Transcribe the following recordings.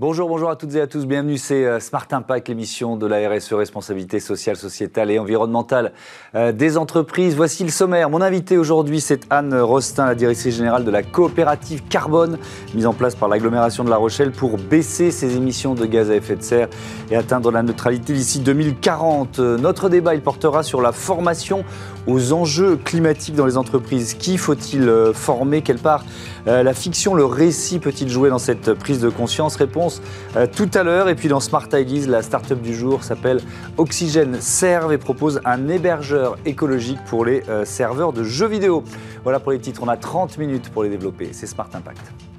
Bonjour, bonjour à toutes et à tous. Bienvenue, c'est euh, Smart Impact, l'émission de la RSE, responsabilité sociale, sociétale et environnementale euh, des entreprises. Voici le sommaire. Mon invité aujourd'hui, c'est Anne Rostin, la directrice générale de la coopérative Carbone, mise en place par l'agglomération de La Rochelle pour baisser ses émissions de gaz à effet de serre et atteindre la neutralité d'ici 2040. Notre débat, il portera sur la formation aux enjeux climatiques dans les entreprises. Qui faut-il euh, former? Quelle part la fiction, le récit peut-il jouer dans cette prise de conscience? Réponse euh, tout à l'heure. Et puis dans Smart Ideas, la start-up du jour s'appelle Oxygène Serve et propose un hébergeur écologique pour les euh, serveurs de jeux vidéo. Voilà pour les titres. On a 30 minutes pour les développer. C'est Smart Impact.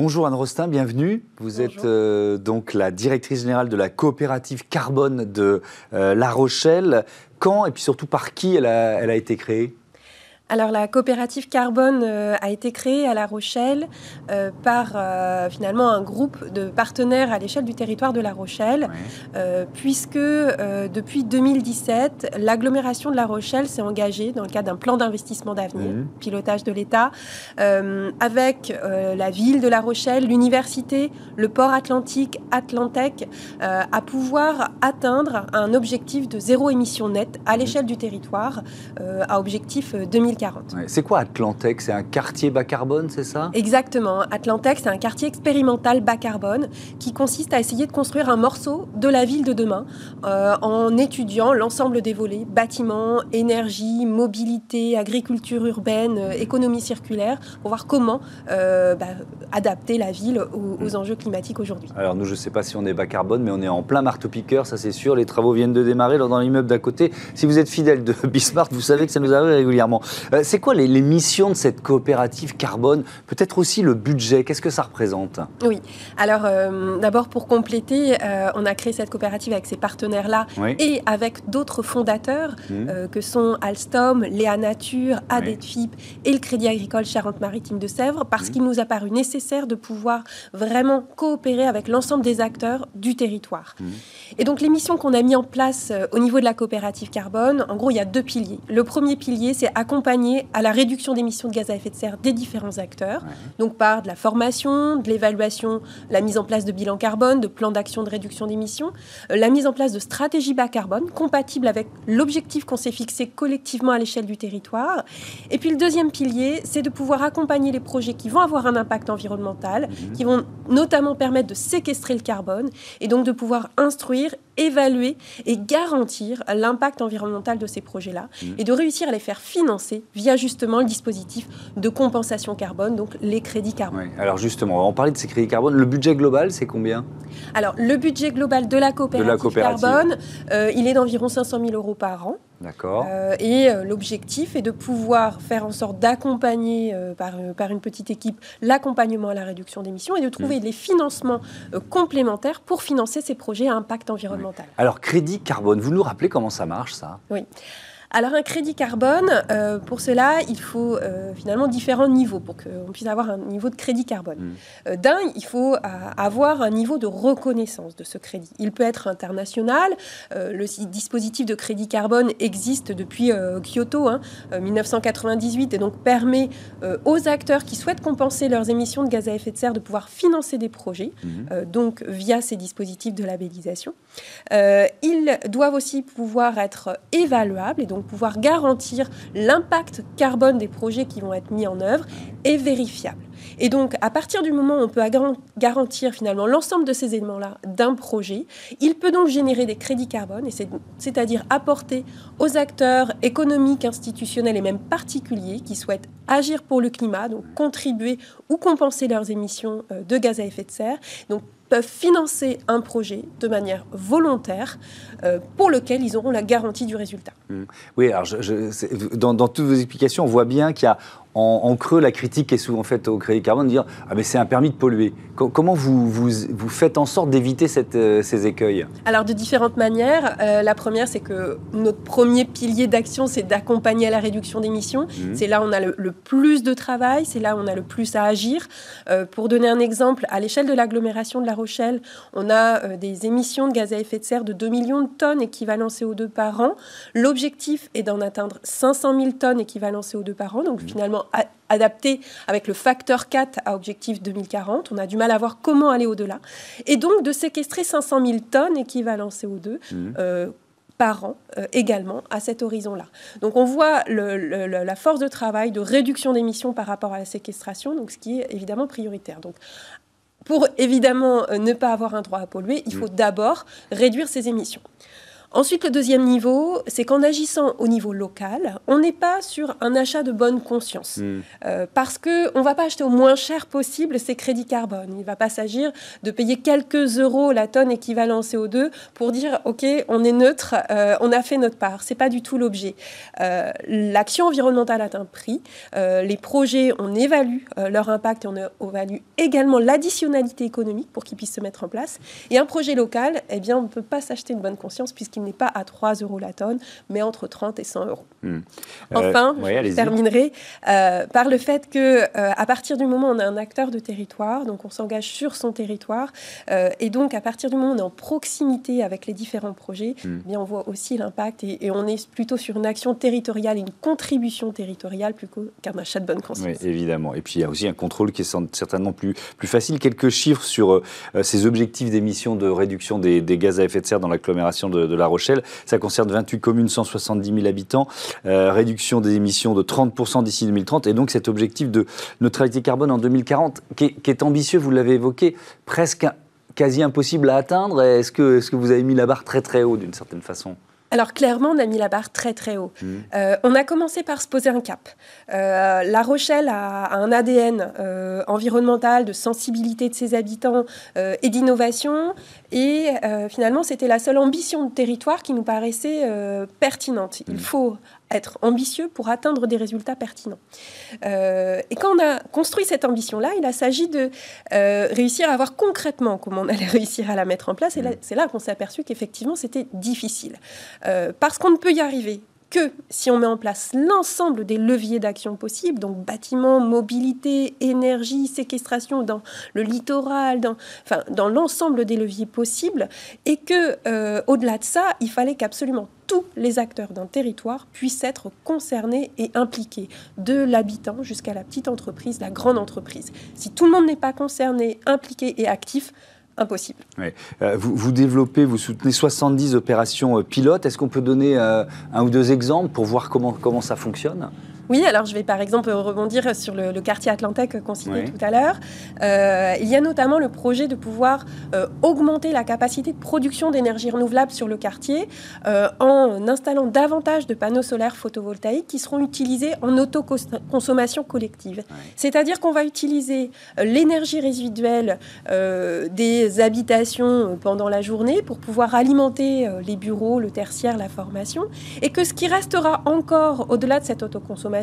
Bonjour Anne Rostin, bienvenue. Vous êtes euh, donc la directrice générale de la coopérative Carbone de La Rochelle. Quand et puis surtout par qui elle a été créée? Alors la coopérative Carbone euh, a été créée à La Rochelle euh, par euh, finalement un groupe de partenaires à l'échelle du territoire de La Rochelle, puisque depuis 2017, l'agglomération de La Rochelle s'est engagée dans le cadre d'un plan d'investissement d'avenir, mmh. pilotage de l'État, avec la ville de La Rochelle, l'université, le port atlantique, Atlantec, à pouvoir atteindre un objectif de zéro émission nette à l'échelle du territoire, à objectif 2040. C'est quoi Atlantec? C'est un quartier bas carbone, c'est ça? Exactement. Atlantec, c'est un quartier expérimental bas carbone qui consiste à essayer de construire un morceau de la ville de demain euh, en étudiant l'ensemble des volets bâtiments, énergie, mobilité, agriculture urbaine, euh, économie circulaire pour voir comment euh, bah, adapter la ville aux, aux enjeux climatiques aujourd'hui. Alors nous, je ne sais pas si on est bas carbone, mais on est en plein marteau-piqueur, ça c'est sûr. Les travaux viennent de démarrer dans l'immeuble d'à côté. Si vous êtes fidèle de Bismarck, vous savez que ça nous arrive régulièrement. Euh, c'est quoi les, missions de cette coopérative carbone Peut-être aussi le budget, qu'est-ce que ça représente? Oui, alors euh, d'abord pour compléter, euh, on a créé cette coopérative avec ces partenaires-là et avec d'autres fondateurs mmh. que sont Alstom, Léa Nature, ADETFIP et le Crédit Agricole Charente-Maritime de Sèvres parce mmh. qu'il nous a paru nécessaire de pouvoir vraiment coopérer avec l'ensemble des acteurs du territoire. Mmh. Et donc les missions qu'on a mis en place au niveau de la coopérative carbone, en gros, il y a deux piliers. Le premier pilier, c'est accompagner à la réduction d'émissions de gaz à effet de serre des différents acteurs, donc par de la formation, de l'évaluation, la mise en place de bilan carbone, de plans d'action de réduction d'émissions, euh, la mise en place de stratégies bas carbone compatibles avec l'objectif qu'on s'est fixé collectivement à l'échelle du territoire. Et puis le deuxième pilier, c'est de pouvoir accompagner les projets qui vont avoir un impact environnemental, mhm. qui vont notamment permettre de séquestrer le carbone et donc de pouvoir instruire évaluer et garantir l'impact environnemental de ces projets-là mmh. et de réussir à les faire financer via justement le dispositif de compensation carbone, donc les crédits carbone. Alors justement, on parlait de ces crédits carbone. Le budget global, c'est combien? Alors le budget global de la coopérative, carbone, euh, il est d'environ 500 000 euros par an. D'accord. Euh, et euh, l'objectif est de pouvoir faire en sorte d'accompagner par, par, une petite équipe l'accompagnement à la réduction d'émissions et de trouver mmh. des financements complémentaires pour financer ces projets à impact environnemental. Alors, crédit carbone, vous nous rappelez comment ça marche, ça? Oui. Alors un crédit carbone, euh, pour cela, il faut euh, finalement différents niveaux pour qu'on puisse avoir un niveau de crédit carbone. Mm. Euh, d'un, il faut avoir un niveau de reconnaissance de ce crédit. Il peut être international. le dispositif de crédit carbone existe depuis Kyoto, 1998, hein, et donc permet aux acteurs qui souhaitent compenser leurs émissions de gaz à effet de serre de pouvoir financer des projets, mm. donc via ces dispositifs de labellisation. ils doivent aussi pouvoir être évaluables et donc pouvoir garantir l'impact carbone des projets qui vont être mis en œuvre est vérifiable. Et donc, à partir du moment où on peut garantir finalement l'ensemble de ces éléments-là d'un projet, il peut donc générer des crédits carbone, c'est-à-dire apporter aux acteurs économiques, institutionnels et même particuliers qui souhaitent agir pour le climat, donc contribuer ou compenser leurs émissions euh, de gaz à effet de serre. Donc, peuvent financer un projet de manière volontaire euh, pour lequel ils auront la garantie du résultat. Mmh. Oui, alors dans, dans, toutes vos explications, on voit bien qu'il y a en, creux la critique est souvent faite au crédit carbone de dire ah mais c'est un permis de polluer. comment vous, vous, vous, faites en sorte d'éviter euh, ces écueils? Alors de différentes manières. Euh, la première c'est que notre premier pilier d'action c'est d'accompagner à la réduction d'émissions. Mmh. C'est là où on a le, plus de travail, c'est là où on a le plus à agir. Euh, pour donner un exemple, à l'échelle de l'agglomération de La Rochelle, on a des émissions de gaz à effet de serre de 2 millions de tonnes équivalent CO2 par an. L'objectif est d'en atteindre 500 000 tonnes équivalent CO2 par an, donc mmh. finalement adapté avec le facteur 4 à objectif 2040. On a du mal à voir comment aller au-delà. Et donc de séquestrer 500 000 tonnes équivalent CO2 mmh. euh, par an euh, également à cet horizon-là. Donc on voit la force de travail de réduction d'émissions par rapport à la séquestration, donc ce qui est évidemment prioritaire. Donc pour évidemment euh, ne pas avoir un droit à polluer, il mmh. faut d'abord réduire ces émissions. Ensuite, le deuxième niveau, c'est qu'en agissant au niveau local, on n'est pas sur un achat de bonne conscience. Hmm. Euh, parce qu'on ne va pas acheter au moins cher possible ces crédits carbone. Il ne va pas s'agir de payer quelques euros la tonne équivalent CO2 pour dire, OK, on est neutre, euh, on a fait notre part. Ce n'est pas du tout l'objet. Euh, l'action environnementale a un prix. les projets, on évalue leur impact et on évalue également l'additionnalité économique pour qu'ils puissent se mettre en place. Et un projet local, eh bien, on ne peut pas s'acheter une bonne conscience puisqu'il n'est pas à 3 euros la tonne, mais entre 30 et 100 euros. Hmm. Enfin, euh, je terminerai euh, par le fait que euh, à partir du moment où on est un acteur de territoire, donc on s'engage sur son territoire, et donc à partir du moment où on est en proximité avec les différents projets, hmm. eh bien on voit aussi l'impact et, on est plutôt sur une action territoriale, une contribution territoriale plutôt qu'un achat de bonne conscience. Oui, évidemment. Et puis il y a aussi un contrôle qui est certainement plus, plus facile. Quelques chiffres sur ces objectifs d'émissions de réduction des, gaz à effet de serre dans l'agglomération de, de la Rochelle. Ça concerne 28 communes, 170 000 habitants, euh, réduction des émissions de 30% d'ici 2030, et donc cet objectif de neutralité carbone en 2040, qui est, ambitieux, vous l'avez évoqué, presque quasi impossible à atteindre. Est -ce que vous avez mis la barre très très haut d'une certaine façon? Alors clairement, on a mis la barre très très haut. Mmh. Euh, on a commencé par se poser un cap. Euh, la Rochelle a, un ADN euh, environnemental, de sensibilité de ses habitants et d'innovation. Et finalement, c'était la seule ambition de territoire qui nous paraissait pertinente. Il mmh. faut être ambitieux pour atteindre des résultats pertinents. Euh, et quand on a construit cette ambition-là, il a s'agi de euh, réussir à voir concrètement comment on allait réussir à la mettre en place. Et c'est là qu'on s'est aperçu qu'effectivement, c'était difficile. Euh, parce qu'on ne peut y arriver que si on met en place l'ensemble des leviers d'action possibles, donc bâtiments, mobilité, énergie, séquestration dans le littoral, dans, enfin, dans l'ensemble des leviers possibles, et que au-delà de ça, il fallait qu'absolument tous les acteurs d'un territoire puissent être concernés et impliqués, de l'habitant jusqu'à la petite entreprise, la grande entreprise. Si tout le monde n'est pas concerné, impliqué et actif, impossible. Euh, vous, développez, vous soutenez 70 opérations euh, pilotes. Est-ce qu'on peut donner euh, un ou deux exemples pour voir comment, comment ça fonctionne? Oui, alors je vais par exemple rebondir sur le, quartier Atlantec qu'on citait tout à l'heure. Euh, il y a notamment le projet de pouvoir euh, augmenter la capacité de production d'énergie renouvelable sur le quartier euh, en installant davantage de panneaux solaires photovoltaïques qui seront utilisés en autoconsommation collective. C'est-à-dire qu'on va utiliser l'énergie résiduelle des habitations pendant la journée pour pouvoir alimenter les bureaux, le tertiaire, la formation, et que ce qui restera encore au-delà de cette autoconsommation,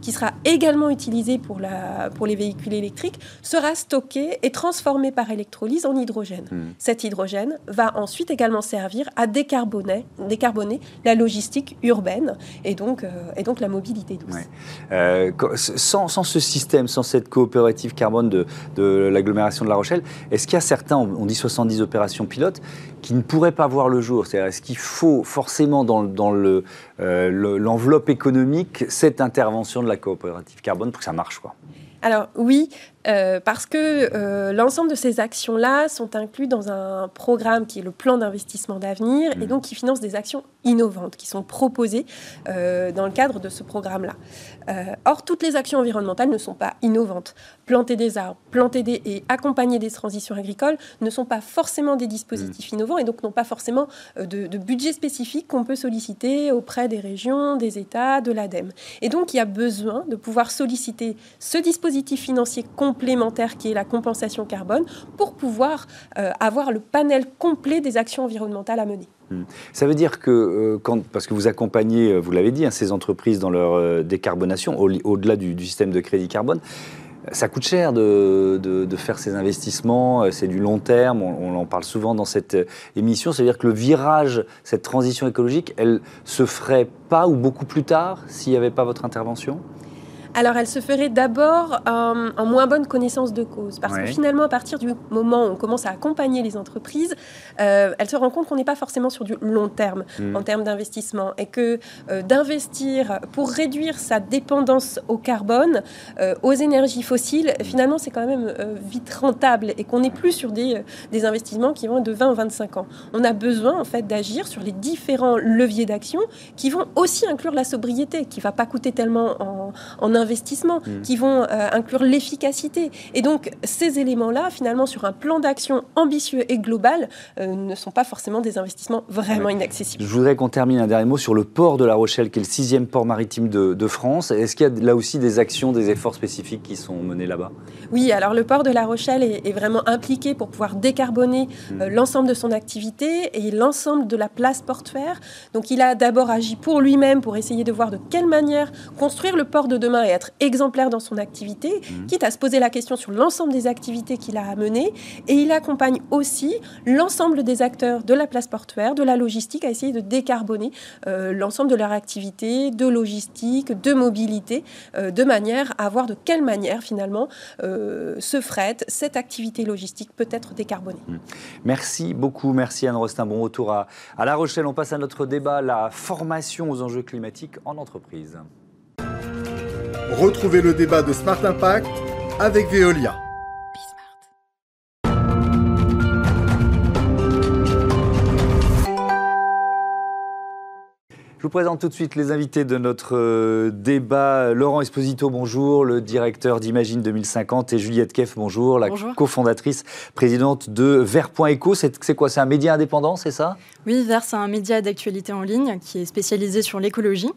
qui sera également utilisée pour, la, pour les véhicules électriques, sera stocké et transformé par électrolyse en hydrogène. Hmm. Cet hydrogène va ensuite également servir à décarboner, décarboner la logistique urbaine et donc, euh, et donc la mobilité douce. Euh, sans, sans, ce système, sans cette coopérative carbone de, de l'agglomération de La Rochelle, est-ce qu'il y a certains, on dit 70 opérations pilotes, qui ne pourraient pas voir le jour C'est-à-dire, est-ce qu'il faut forcément dans, euh, l'enveloppe économique cette intervention de la coopérative carbone pour que ça marche quoi alors oui, euh, parce que euh, l'ensemble de ces actions-là sont inclus dans un programme qui est le plan d'investissement d'avenir et mmh. donc qui finance des actions innovantes qui sont proposées euh, dans le cadre de ce programme-là. or, toutes les actions environnementales ne sont pas innovantes. Planter des arbres, planter des et accompagner des transitions agricoles ne sont pas forcément des dispositifs mmh. innovants et donc n'ont pas forcément de, de budget spécifique qu'on peut solliciter auprès des régions, des États, de l'ADEME. Et donc, il y a besoin de pouvoir solliciter ce dispositif financier complémentaire qui est la compensation carbone pour pouvoir euh, avoir le panel complet des actions environnementales à mener. Hmm. Ça veut dire que, euh, parce que vous accompagnez, euh, vous l'avez dit, hein, ces entreprises dans leur décarbonation, au-delà du, système de crédit carbone, ça coûte cher de, faire ces investissements, c'est du long terme, on, on, en parle souvent dans cette émission. Ça veut dire que le virage, cette transition écologique, elle se ferait pas ou beaucoup plus tard s'il n'y avait pas votre intervention? Alors, elle se ferait d'abord euh, en moins bonne connaissance de cause. Parce que finalement, à partir du moment où on commence à accompagner les entreprises, euh, elle se rend compte qu'on n'est pas forcément sur du long terme hmm. en termes d'investissement. Et que euh, d'investir pour réduire sa dépendance au carbone, aux énergies fossiles, finalement, c'est quand même vite rentable. Et qu'on n'est plus sur des, des investissements qui vont de 20 ou 25 ans. On a besoin, en fait, d'agir sur les différents leviers d'action qui vont aussi inclure la sobriété, qui ne va pas coûter tellement en, en investissements mm. qui vont euh, inclure l'efficacité. Et donc, ces éléments-là, finalement, sur un plan d'action ambitieux et global, euh, ne sont pas forcément des investissements vraiment inaccessibles. Je voudrais qu'on termine un dernier mot sur le port de La Rochelle, qui est le sixième port maritime de, France. Est-ce qu'il y a là aussi des actions, des efforts spécifiques qui sont menés là-bas? Oui, alors le port de La Rochelle est, vraiment impliqué pour pouvoir décarboner mm. euh, l'ensemble de son activité et l'ensemble de la place portuaire. Donc, il a d'abord agi pour lui-même, pour essayer de voir de quelle manière construire le port de demain et être exemplaire dans son activité, mmh. quitte à se poser la question sur l'ensemble des activités qu'il a à mener. Et il accompagne aussi l'ensemble des acteurs de la place portuaire, de la logistique, à essayer de décarboner euh, l'ensemble de leur activité, de logistique, de mobilité, euh, de manière à voir de quelle manière finalement euh, ce fret, cette activité logistique peut être décarbonée. Mmh. Merci beaucoup, merci Anne Rostin. Bon retour à, à La Rochelle. On passe à notre débat, la formation aux enjeux climatiques en entreprise. Retrouvez le débat de Smart Impact avec Veolia. Je vous présente tout de suite les invités de notre euh, débat. Laurent Esposito, bonjour, le directeur d'Imagine 2050, et Juliette Keff, bonjour, la cofondatrice, présidente de Vert.eco. C'est quoi C'est un média indépendant, c'est ça? Oui, Vert, c'est un média d'actualité en ligne qui est spécialisé sur l'écologie.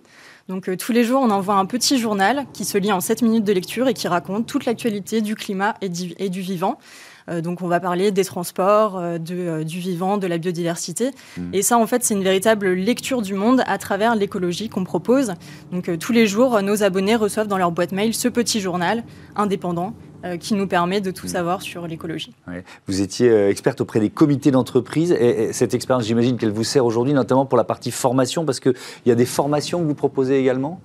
Donc euh, tous les jours, on envoie un petit journal qui se lit en 7 minutes de lecture et qui raconte toute l'actualité du climat et du, vivant. Euh, donc on va parler des transports, euh, du vivant, de la biodiversité. Mmh. Et ça, en fait, c'est une véritable lecture du monde à travers l'écologie qu'on propose. Donc tous les jours, nos abonnés reçoivent dans leur boîte mail ce petit journal indépendant euh, qui nous permet de tout mm. savoir sur l'écologie. Vous étiez euh, experte auprès des comités d'entreprise et, cette expérience, j'imagine qu'elle vous sert aujourd'hui, notamment pour la partie formation, parce qu'il y a des formations que vous proposez également?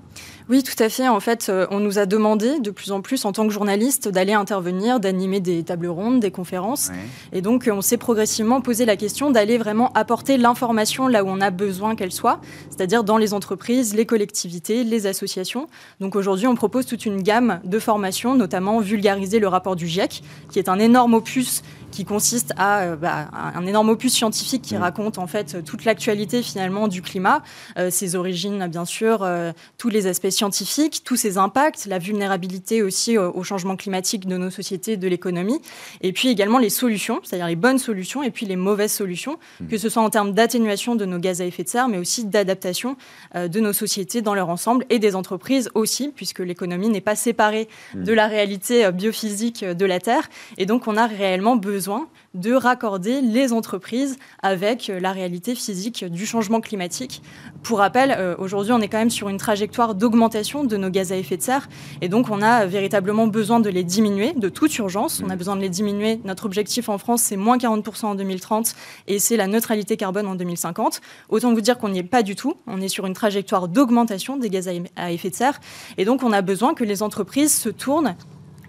Oui, tout à fait. En fait, euh, on nous a demandé de plus en plus, en tant que journaliste, d'aller intervenir, d'animer des tables rondes, des conférences. Et donc, on s'est progressivement posé la question d'aller vraiment apporter l'information là où on a besoin qu'elle soit, c'est-à-dire dans les entreprises, les collectivités, les associations. Donc, aujourd'hui, on propose toute une gamme de formations, notamment vulgariser le rapport du GIEC, qui est un énorme opus qui consiste à euh, bah, un énorme opus scientifique qui mm. raconte en fait toute l'actualité finalement du climat, euh, ses origines bien sûr, euh, tous les aspects scientifiques, tous ses impacts, la vulnérabilité aussi au changement climatique de nos sociétés, de l'économie, et puis également les solutions, c'est-à-dire les bonnes solutions et puis les mauvaises solutions, mm. que ce soit en termes d'atténuation de nos gaz à effet de serre, mais aussi d'adaptation de nos sociétés dans leur ensemble et des entreprises aussi, puisque l'économie n'est pas séparée mm. de la réalité biophysique de la Terre, et donc on a réellement besoin besoin de raccorder les entreprises avec euh, la réalité physique du changement climatique. Pour rappel, euh, aujourd'hui, on est quand même sur une trajectoire d'augmentation de nos gaz à effet de serre et donc on a véritablement besoin de les diminuer de toute urgence. On a besoin de les diminuer. Notre objectif en France, c'est moins 40% en 2030 et c'est la neutralité carbone en 2050. Autant vous dire qu'on n'y est pas du tout. On est sur une trajectoire d'augmentation des gaz à effet de serre et donc on a besoin que les entreprises se tournent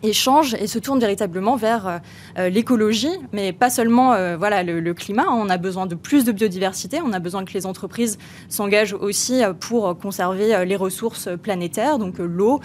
et change et se tourne véritablement vers euh, euh, l'écologie, mais pas seulement euh, voilà le, climat. Hein. On a besoin de plus de biodiversité. On a besoin que les entreprises s'engagent aussi pour conserver les ressources planétaires, donc l'eau,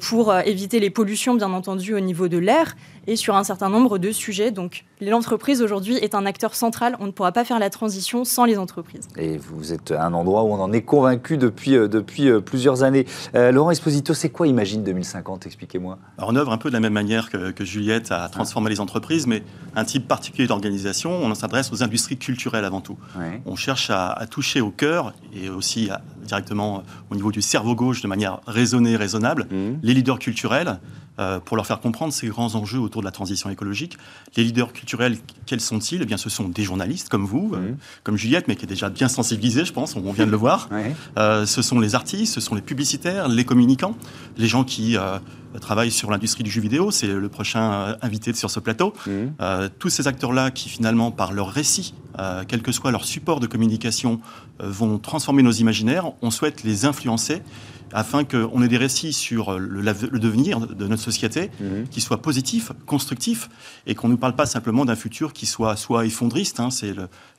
pour éviter les pollutions, bien entendu, au niveau de l'air et sur un certain nombre de sujets. Donc l'entreprise aujourd'hui est un acteur central. On ne pourra pas faire la transition sans les entreprises. Et vous êtes à un endroit où on en est convaincu depuis, depuis plusieurs années. Laurent Esposito, c'est quoi Imagine 2050 Expliquez-moi. On œuvre un peu de la même manière que, Juliette a transformé les entreprises, mais un type particulier d'organisation, on s'adresse aux industries culturelles avant tout. On cherche à, toucher au cœur et aussi directement au niveau du cerveau gauche de manière raisonnée, raisonnable, mmh. les leaders culturels euh, pour leur faire comprendre ces grands enjeux autour de la transition écologique. Les leaders culturels, quels sont-ils? Eh bien, ce sont des journalistes comme vous, euh, comme Juliette, mais qui est déjà bien sensibilisée, je pense, on vient de le voir. Euh, ce sont les artistes, ce sont les publicitaires, les communicants, les gens qui travaille sur l'industrie du jeu vidéo, c'est le prochain invité sur ce plateau. Mmh. Tous ces acteurs-là qui finalement, par leur récit, quel que soit leur support de communication, vont transformer nos imaginaires. On souhaite les influencer afin qu'on ait des récits sur le, devenir de notre société mhm. qui soient positifs, constructifs, et qu'on ne nous parle pas simplement d'un futur qui soit soit effondriste, hein, c'est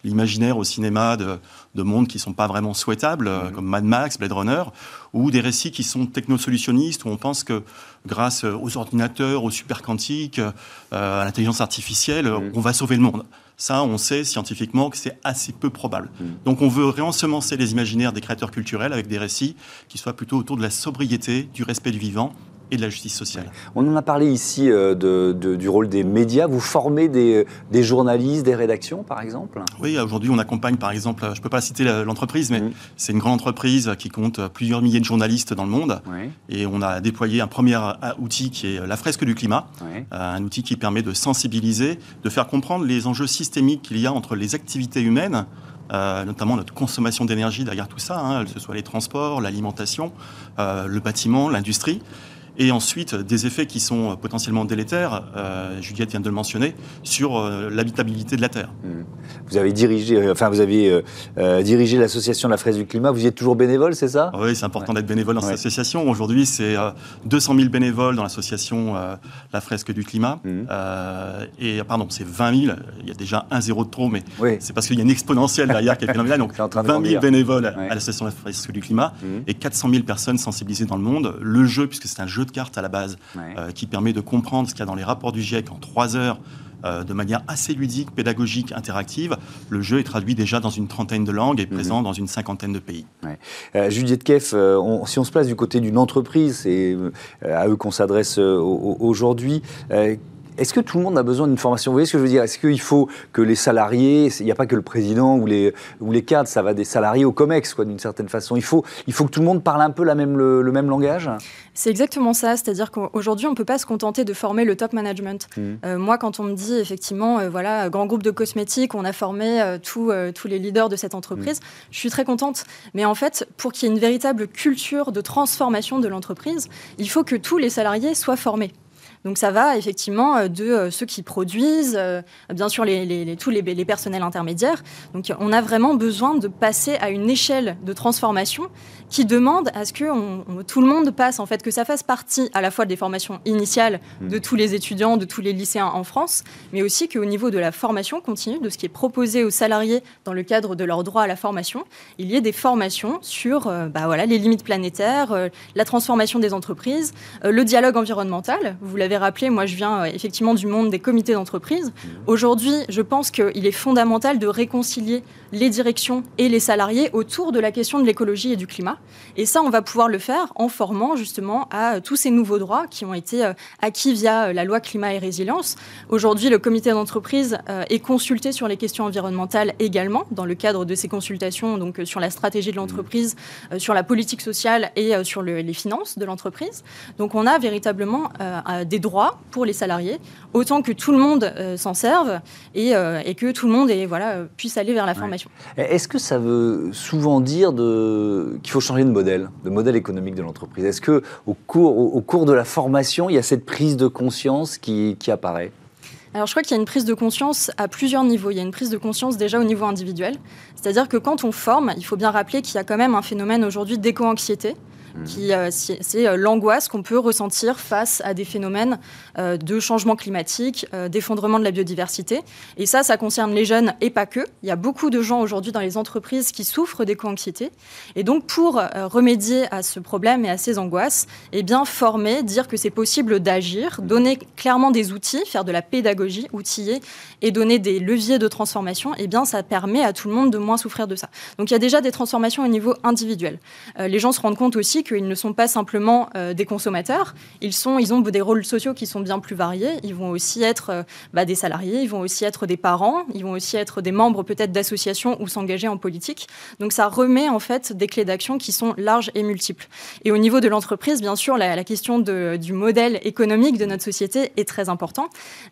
l'imaginaire au cinéma de, mondes qui ne sont pas vraiment souhaitables, mhm. comme Mad Max, Blade Runner, ou des récits qui sont technosolutionnistes, où on pense que grâce aux ordinateurs, aux superquantiques, euh, à l'intelligence artificielle, mhm. on va sauver le monde. Ça, on sait scientifiquement que c'est assez peu probable. Mm. Donc on veut réensemencer les imaginaires des créateurs culturels avec des récits qui soient plutôt autour de la sobriété, du respect du vivant et de la justice sociale. On en a parlé ici euh, de, du rôle des médias. Vous formez des, des, journalistes, des rédactions, par exemple? Oui, aujourd'hui, on accompagne, par exemple, je ne peux pas citer l'entreprise, mais c'est une grande entreprise qui compte plusieurs milliers de journalistes dans le monde. Et on a déployé un premier outil qui est la fresque du climat, euh, un outil qui permet de sensibiliser, de faire comprendre les enjeux systémiques qu'il y a entre les activités humaines euh, notamment notre consommation d'énergie derrière tout ça, hein, que ce soit les transports, l'alimentation, le bâtiment, l'industrie, et ensuite des effets qui sont potentiellement délétères, euh, Juliette vient de le mentionner, sur euh, l'habitabilité de la Terre. Mmh. Vous avez dirigé, euh, enfin vous avez dirigé l'association La Fraise du Climat, vous y êtes toujours bénévole, c'est ça? Oui, c'est important d'être bénévole dans cette association. Aujourd'hui, c'est 200 000 bénévoles dans l'association La Fresque du Climat. Mmh. et pardon, c'est 20 000, il y a déjà un zéro de trop, mais c'est parce qu'il y a une exponentielle derrière qui est phénoménale. Donc 20 000 bénévoles à l'association La Fresque du Climat mmh. et 400 000 personnes sensibilisées dans le monde. Le jeu, puisque c'est un jeu de cartes à la base, euh, qui permet de comprendre ce qu'il y a dans les rapports du GIEC en trois heures. Euh, de manière assez ludique, pédagogique, interactive. Le jeu est traduit déjà dans une trentaine de langues et mhm. présent dans une cinquantaine de pays. Ouais. Euh, Juliette Keff, si on se place du côté d'une entreprise, c'est à eux qu'on s'adresse aujourd'hui. Est-ce que tout le monde a besoin d'une formation? Vous voyez ce que je veux dire? Est-ce qu'il faut que les salariés, il n'y a pas que le président ou les, ou les cadres, ça va des salariés au COMEX, quoi, d'une certaine façon. Il faut, il faut que tout le monde parle un peu la même, le, même langage? C'est exactement ça. C'est-à-dire qu'aujourd'hui, on ne peut pas se contenter de former le top management. Mmh. Euh, moi, quand on me dit, effectivement, euh, voilà, grand groupe de cosmétiques, on a formé euh, tous les leaders de cette entreprise, mmh. je suis très contente. Mais en fait, pour qu'il y ait une véritable culture de transformation de l'entreprise, il faut que tous les salariés soient formés. Donc ça va effectivement euh, de euh, ceux qui produisent, euh, bien sûr les, tous les, les, personnels intermédiaires. Donc on a vraiment besoin de passer à une échelle de transformation qui demande à ce que tout le monde passe, en fait, que ça fasse partie à la fois des formations initiales mmh. de tous les étudiants, de tous les lycéens en France, mais aussi qu'au niveau de la formation continue, de ce qui est proposé aux salariés dans le cadre de leur droit à la formation, il y ait des formations sur bah, voilà, les limites planétaires, la transformation des entreprises, le dialogue environnemental. Vous l'avez rappelé, moi je viens euh, effectivement du monde des comités d'entreprise. Mmh. Aujourd'hui, je pense qu'il est fondamental de réconcilier les directions et les salariés autour de la question de l'écologie et du climat. Et ça, on va pouvoir le faire en formant justement à tous ces nouveaux droits qui ont été euh, acquis via euh, la loi climat et résilience. Aujourd'hui, le comité d'entreprise est consulté sur les questions environnementales également dans le cadre de ces consultations, donc sur la stratégie de l'entreprise, sur la politique sociale et sur les finances de l'entreprise. Donc on a véritablement des droits pour les salariés, autant que tout le monde euh, s'en serve et, euh, et, que tout le monde voilà, puisse aller vers la formation. Est-ce que ça veut souvent dire qu'il faut changer de modèle, de modèle économique de l'entreprise? Est-ce qu'au cours, au, cours de la formation, il y a cette prise de conscience qui apparaît? Alors je crois qu'il y a une prise de conscience à plusieurs niveaux. Il y a une prise de conscience déjà au niveau individuel. C'est-à-dire que quand on forme, il faut bien rappeler qu'il y a quand même un phénomène aujourd'hui d'éco-anxiété. Qui euh, c'est euh, l'angoisse qu'on peut ressentir face à des phénomènes euh, de changement climatique, d'effondrement de la biodiversité. Et ça, ça concerne les jeunes et pas que. Il y a beaucoup de gens aujourd'hui dans les entreprises qui souffrent d'éco-anxiété. Et donc, pour remédier à ce problème et à ces angoisses, eh bien, former, dire que c'est possible d'agir, mmh. donner clairement des outils, faire de la pédagogie, outiller et donner des leviers de transformation, eh bien, ça permet à tout le monde de moins souffrir de ça. Donc, il y a déjà des transformations au niveau individuel. les gens se rendent compte aussi qu'ils ne sont pas simplement euh, des consommateurs, ils, sont, ils ont des rôles sociaux qui sont bien plus variés. Ils vont aussi être euh, bah, des salariés, ils vont aussi être des parents, ils vont aussi être des membres peut-être d'associations ou s'engager en politique. Donc ça remet en fait des clés d'action qui sont larges et multiples. Et au niveau de l'entreprise, bien sûr, la, question de, du modèle économique de notre société est très important.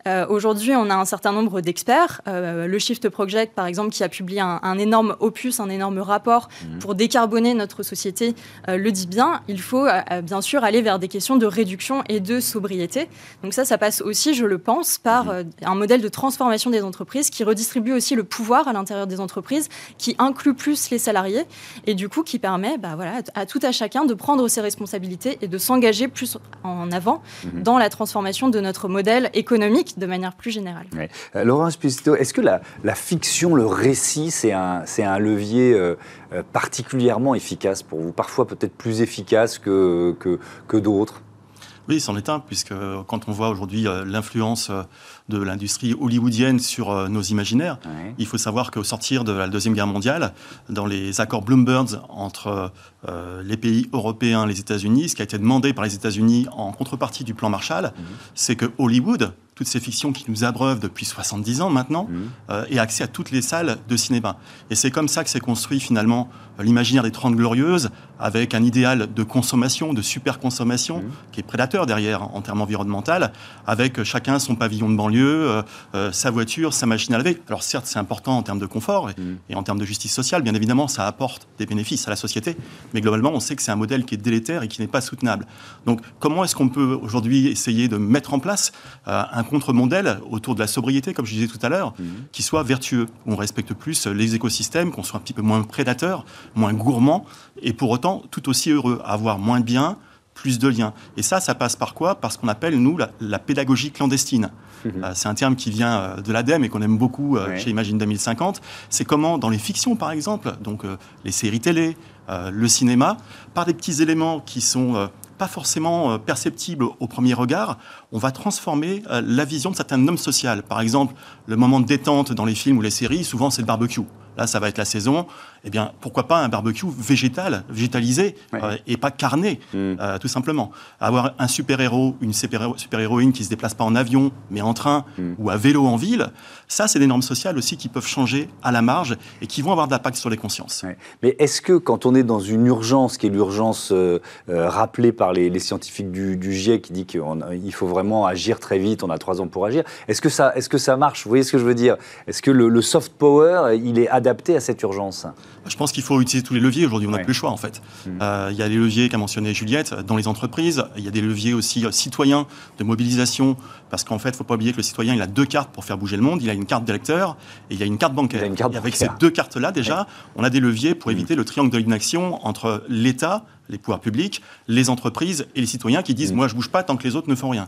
Euh, aujourd'hui, on a un certain nombre d'experts. le Shift Project, par exemple, qui a publié un, un énorme opus, un énorme rapport mmh. pour décarboner notre société, le dit bien bien, il faut bien sûr aller vers des questions de réduction et de sobriété. Donc ça, ça passe aussi, je le pense, par mhm. un modèle de transformation des entreprises qui redistribue aussi le pouvoir à l'intérieur des entreprises, qui inclut plus les salariés et du coup qui permet bah, voilà, à tout à chacun de prendre ses responsabilités et de s'engager plus en avant mhm. dans la transformation de notre modèle économique de manière plus générale. Euh, Laurent Esposito, est-ce que la, fiction, le récit, c'est un, un levier euh, euh, particulièrement efficace pour vous? Parfois peut-être plus efficace que, que, que d'autres oui, c'en est un, puisque quand on voit aujourd'hui l'influence de l'industrie hollywoodienne sur euh, nos imaginaires. Il faut savoir qu'au sortir de la Deuxième Guerre mondiale, dans les accords Bloomberg entre euh, les pays européens et les États-Unis, ce qui a été demandé par les États-Unis en contrepartie du plan Marshall, mhm. c'est que Hollywood, toutes ces fictions qui nous abreuvent depuis 70 ans maintenant, euh, ait accès à toutes les salles de cinéma. Et c'est comme ça que s'est construit finalement l'imaginaire des Trente Glorieuses, avec un idéal de consommation, de super consommation, mhm. qui est prédateur derrière en termes environnementaux, avec chacun son pavillon de banlieue euh, euh, sa voiture, sa machine à laver. Alors certes, c'est important en termes de confort mm. et, en termes de justice sociale, bien évidemment, ça apporte des bénéfices à la société, mais globalement, on sait que c'est un modèle qui est délétère et qui n'est pas soutenable. Donc comment est-ce qu'on peut aujourd'hui essayer de mettre en place euh, un contre-modèle autour de la sobriété, comme je disais tout à l'heure, mm. qui soit vertueux, où on respecte plus les écosystèmes, qu'on soit un petit peu moins prédateur, moins gourmand, et pour autant tout aussi heureux, avoir moins de biens, plus de liens. Et ça, ça passe par quoi? Par ce qu'on appelle, nous, la pédagogie clandestine. Mhm. Euh, c'est un terme qui vient euh, de l'ADEME et qu'on aime beaucoup euh, chez Imagine 2050. C'est comment, dans les fictions par exemple, donc les séries télé, le cinéma, par des petits éléments qui sont pas forcément perceptibles au premier regard, on va transformer la vision de certains normes sociales. Par exemple, le moment de détente dans les films ou les séries, souvent c'est le barbecue. Là, ça va être la saison. Eh bien, pourquoi pas un barbecue végétal, végétalisé euh, et pas carné, mm. euh, tout simplement. Avoir un super-héros, une super-héroïne qui se déplace pas en avion, mais en train mm. ou à vélo en ville, ça, c'est des normes sociales aussi qui peuvent changer à la marge et qui vont avoir de l'impact sur les consciences. Mais est-ce que quand on est dans une urgence, qui est l'urgence euh, rappelée par les, scientifiques du, du, GIEC, qui dit qu'il faut vraiment agir très vite, on a trois ans pour agir, est-ce que, ça, est que ça marche? Vous voyez ce que je veux dire? Est-ce que le, le soft power, il est adapté à cette urgence Je pense qu'il faut utiliser tous les leviers. Aujourd'hui, on n'a plus le choix, en fait. Hmm. Euh, il y a les leviers qu'a mentionné Juliette dans les entreprises. Il y a des leviers aussi euh, citoyens de mobilisation. Parce qu'en fait, il ne faut pas oublier que le citoyen, il a deux cartes pour faire bouger le monde. Il a une carte d'électeur et il y a une carte bancaire. et avec ces deux cartes-là, déjà, on a des leviers pour hmm. éviter le triangle de l'inaction entre l'État, les pouvoirs publics, les entreprises et les citoyens qui disent hmm. Moi, je bouge pas tant que les autres ne font rien.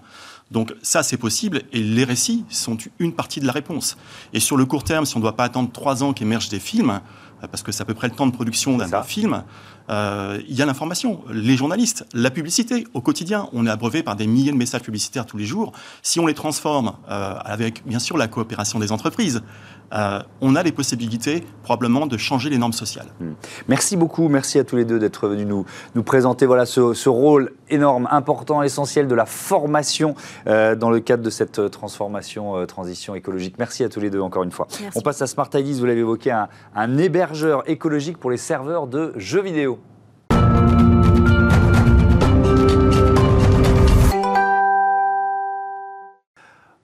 Donc ça, c'est possible, et les récits sont une partie de la réponse. Et sur le court terme, si on ne doit pas attendre trois ans qu'émergent des films, euh, parce que c'est à peu près le temps de production d'un film, euh, il y a l'information, les journalistes, la publicité au quotidien. On est abreuvé par des milliers de messages publicitaires tous les jours. Si on les transforme euh, avec, bien sûr, la coopération des entreprises, euh, on a les possibilités probablement de changer les normes sociales. Hmm. Merci beaucoup, merci à tous les deux d'être venus nous, nous présenter voilà, ce, rôle énorme, important, essentiel de la formation dans le cadre de cette transformation, transition écologique. Merci à tous les deux encore une fois. On passe à Smart IDs, vous l'avez évoqué, un, un hébergeur écologique pour les serveurs de jeux vidéo.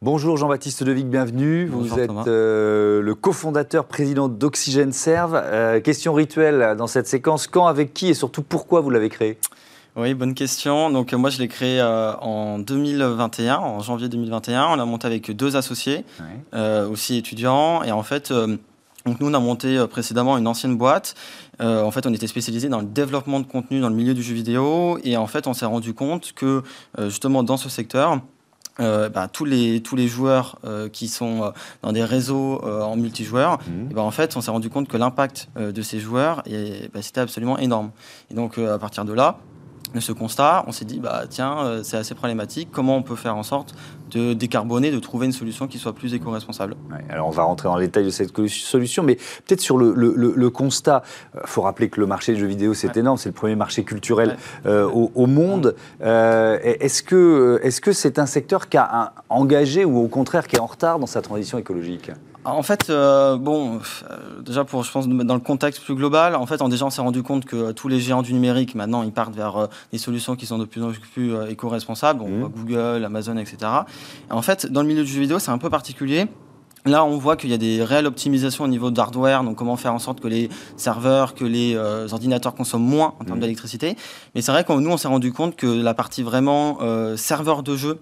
Bonjour Jean-Baptiste Devic, bienvenue. Vous êtes euh, le cofondateur, président d'Oxygène Serve. Euh, question rituelle dans cette séquence, quand, avec qui et surtout pourquoi vous l'avez créé? Oui, bonne question. Donc moi, je l'ai créé euh, en 2021, en janvier 2021. On l'a monté avec deux associés, aussi étudiants. Et en fait, donc nous, on a monté précédemment une ancienne boîte. en fait, on était spécialisé dans le développement de contenu dans le milieu du jeu vidéo. Et en fait, on s'est rendu compte que justement dans ce secteur, euh, bah, tous, les, tous les joueurs euh, qui sont euh, dans des réseaux en multijoueurs, mmh. et bah, en fait, on s'est rendu compte que l'impact de ces joueurs, bah, c'était absolument énorme. Et donc, à partir de là, de ce constat, on s'est dit, bah, tiens, c'est assez problématique, comment on peut faire en sorte de décarboner, de trouver une solution qui soit plus éco-responsable? alors on va rentrer dans le détail de cette solution, mais peut-être sur le, constat, il euh, faut rappeler que le marché des jeux vidéo c'est énorme, c'est le premier marché culturel euh, au, monde. Euh, est-ce que c'est -ce c'est un secteur qui a engagé ou au contraire qui est en retard dans sa transition écologique? En fait, euh, bon, euh, déjà pour, je pense, dans le contexte plus global, en fait, on, déjà, on s'est rendu compte que tous les géants du numérique, maintenant, ils partent vers euh, des solutions qui sont de plus en plus éco-responsables, mmh. Google, Amazon, etc. en fait, dans le milieu du jeu vidéo, c'est un peu particulier Là, on voit qu'il y a des réelles optimisations au niveau d'hardware, donc comment faire en sorte que les serveurs, que les euh, ordinateurs consomment moins en termes mmh. d'électricité. Mais c'est vrai que nous, on s'est rendu compte que la partie vraiment euh, serveur de jeu,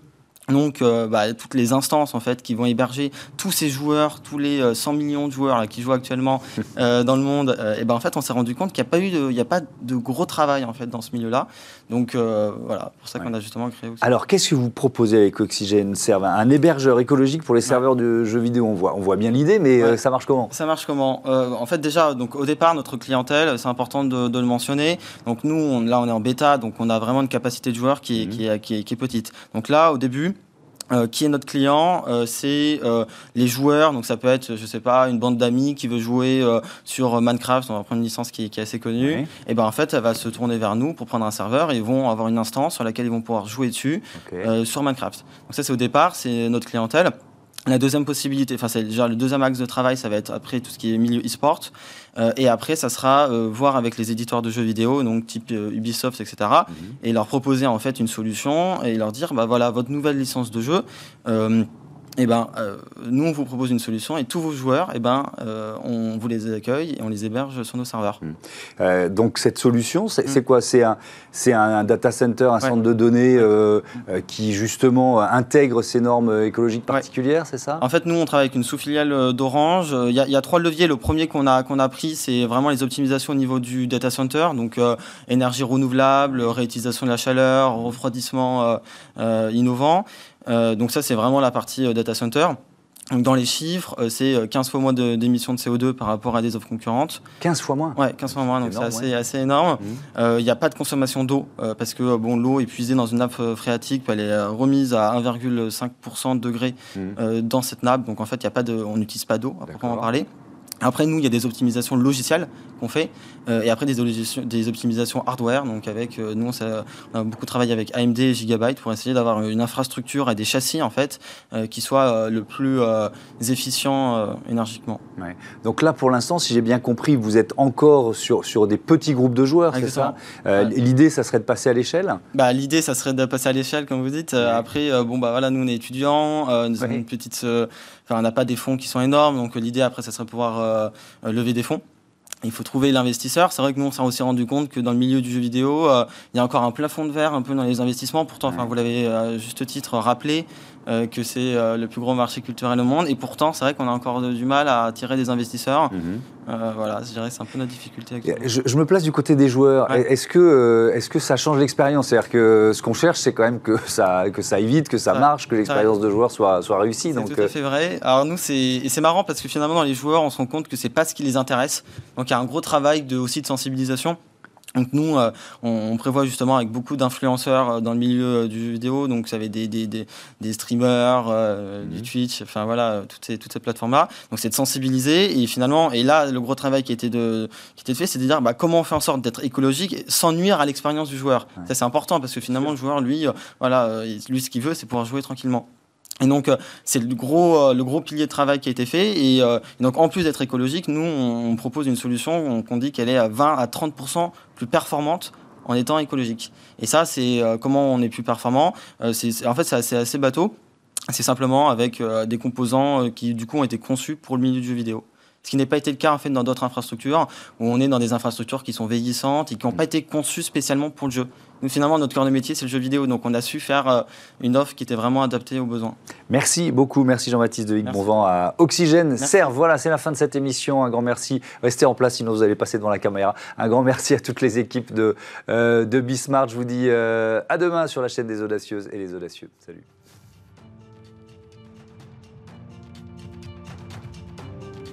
donc, euh, bah, toutes les instances en fait qui vont héberger tous ces joueurs, tous les 100 millions de joueurs là, qui jouent actuellement dans le monde, et ben en fait, on s'est rendu compte qu'il n'y a pas eu, de, il y a pas de gros travail en fait dans ce milieu-là. Donc euh, voilà, pour ça qu'on a justement créé aussi. Alors qu'est-ce que vous proposez avec Oxygène Serve Un hébergeur écologique pour les serveurs de jeux vidéo on voit, on voit bien l'idée, mais euh, ça marche comment? Ça marche comment? Euh, En fait déjà, donc, au départ, notre clientèle, c'est important de, le mentionner. Donc nous, là on est en bêta, donc on a vraiment une capacité de joueurs qui mmh. qui est petite. Donc là, au début, euh, qui est notre client euh, C'est euh, les joueurs, donc ça peut être, je sais pas, une bande d'amis qui veut jouer sur Minecraft, on va prendre une licence qui, est assez connue. Et ben en fait, elle va se tourner vers nous pour prendre un serveur et ils vont avoir une instance sur laquelle ils vont pouvoir jouer dessus sur Minecraft. Donc ça, c'est au départ, c'est notre clientèle. La deuxième possibilité, enfin c'est déjà le deuxième axe de travail, ça va être après tout ce qui est milieu e-sport. Euh, et après, ça sera euh, voir avec les éditeurs de jeux vidéo, donc type euh, Ubisoft, etc. Mhm. Et leur proposer en fait une solution et leur dire, bah voilà, votre nouvelle licence de jeu eh ben, euh, nous, on vous propose une solution et tous vos joueurs, eh ben, euh, on vous les accueille et on les héberge sur nos serveurs. Mmh. Euh, donc, cette solution, c'est mmh. quoi? C'est un, un, data center, un centre de données qui, justement, intègre ces normes écologiques particulières, c'est ça? En fait, nous, on travaille avec une sous-filiale d'Orange. Il y, a trois leviers. Le premier qu'on a, qu'on a pris, c'est vraiment les optimisations au niveau du data center, donc énergie renouvelable, réutilisation de la chaleur, refroidissement innovant. Euh, donc ça, c'est vraiment la partie euh, data center. dans les chiffres, euh, c'est 15 fois moins d'émissions de, CO2 par rapport à des offres concurrentes. 15 fois moins Ouais, 15 fois moins, donc c'est assez, énorme. Mmh. Il n'y a pas de consommation d'eau, parce que bon, l'eau est puisée dans une nappe phréatique, elle est remise à 1,5% de degré mmh. dans cette nappe, donc en fait, y a pas de, on n'utilise pas d'eau, à proprement parler. Après, nous, il y a des optimisations logicielles qu'on fait, et après des, des, optimisations hardware. Donc, avec euh, nous, on a beaucoup travaillé avec AMD et Gigabyte pour essayer d'avoir une infrastructure et des châssis en fait euh, qui soient le plus efficients énergiquement. Donc là, pour l'instant, si j'ai bien compris, vous êtes encore sur, sur des petits groupes de joueurs, c'est ça? L'idée, ça serait de passer à l'échelle? Bah, L'idée, ça serait de passer à l'échelle, comme vous dites. Après, bon, bah voilà, nous, on est étudiants, nous avons une petite on n'a pas des fonds qui sont énormes, donc l'idée après, ça serait de pouvoir euh, euh, lever des fonds. Il faut trouver l'investisseur. C'est vrai que nous, on s'est aussi rendu compte que dans le milieu du jeu vidéo, euh, il y a encore un plafond de verre un peu dans les investissements. Pourtant, enfin, vous l'avez à juste titre rappelé, euh, que c'est euh, le plus gros marché culturel au monde. Et pourtant, c'est vrai qu'on a encore du mal à attirer des investisseurs. Mhm. Euh, voilà, je dirais c'est un peu notre difficulté. Je, je, me place du côté des joueurs. Est-ce que, est que ça change l'expérience? C'est-à-dire que ce qu'on cherche, c'est quand même que ça, que ça aille vite, que ça marche, que l'expérience de joueur soit, soit réussie. C'est tout à fait vrai. Alors nous, c'est marrant parce que finalement, dans les joueurs, on se rend compte que c'est pas ce qui les intéresse. Donc il y a un gros travail de, aussi de sensibilisation. Donc nous, euh, on, prévoit justement avec beaucoup d'influenceurs euh, dans le milieu euh, du vidéo, donc ça avait des, des, des, streamers, du mhm. Twitch, enfin voilà, toutes ces, toutes ces plateformes-là. Donc c'est de sensibiliser et finalement, et là, le gros travail qui été, de, qui était fait, c'est de dire bah, comment on fait en sorte d'être écologique sans nuire à l'expérience du joueur. Ça c'est important parce que finalement, le joueur, lui, voilà, lui ce qu'il veut, c'est pouvoir jouer tranquillement. Et donc, euh, c'est le gros, euh, le gros pilier de travail qui a été fait. Et, euh, donc, en plus d'être écologique, nous, on, propose une solution qu'on dit qu'elle est à 20 à 30% plus performante en étant écologique. Et ça, c'est comment on est plus performant. c'est en fait, c'est assez, bateau. C'est simplement avec des composants qui, du coup, ont été conçus pour le milieu du jeu vidéo. Ce qui n'est pas été le cas en fait dans d'autres infrastructures où on est dans des infrastructures qui sont vieillissantes et qui n'ont pas été conçues spécialement pour le jeu. Nous finalement notre cœur de métier c'est le jeu vidéo donc on a su faire euh, une offre qui était vraiment adaptée aux besoins. Merci beaucoup, merci Jean-Baptiste de Vic Bonvent à Oxygène Serve. Voilà, c'est la fin de cette émission. Un grand merci. Restez en place sinon vous allez passer devant la caméra. Un grand merci à toutes les équipes de, euh, de Bismart. Je vous dis euh, à demain sur la chaîne des audacieuses et les audacieux. Salut.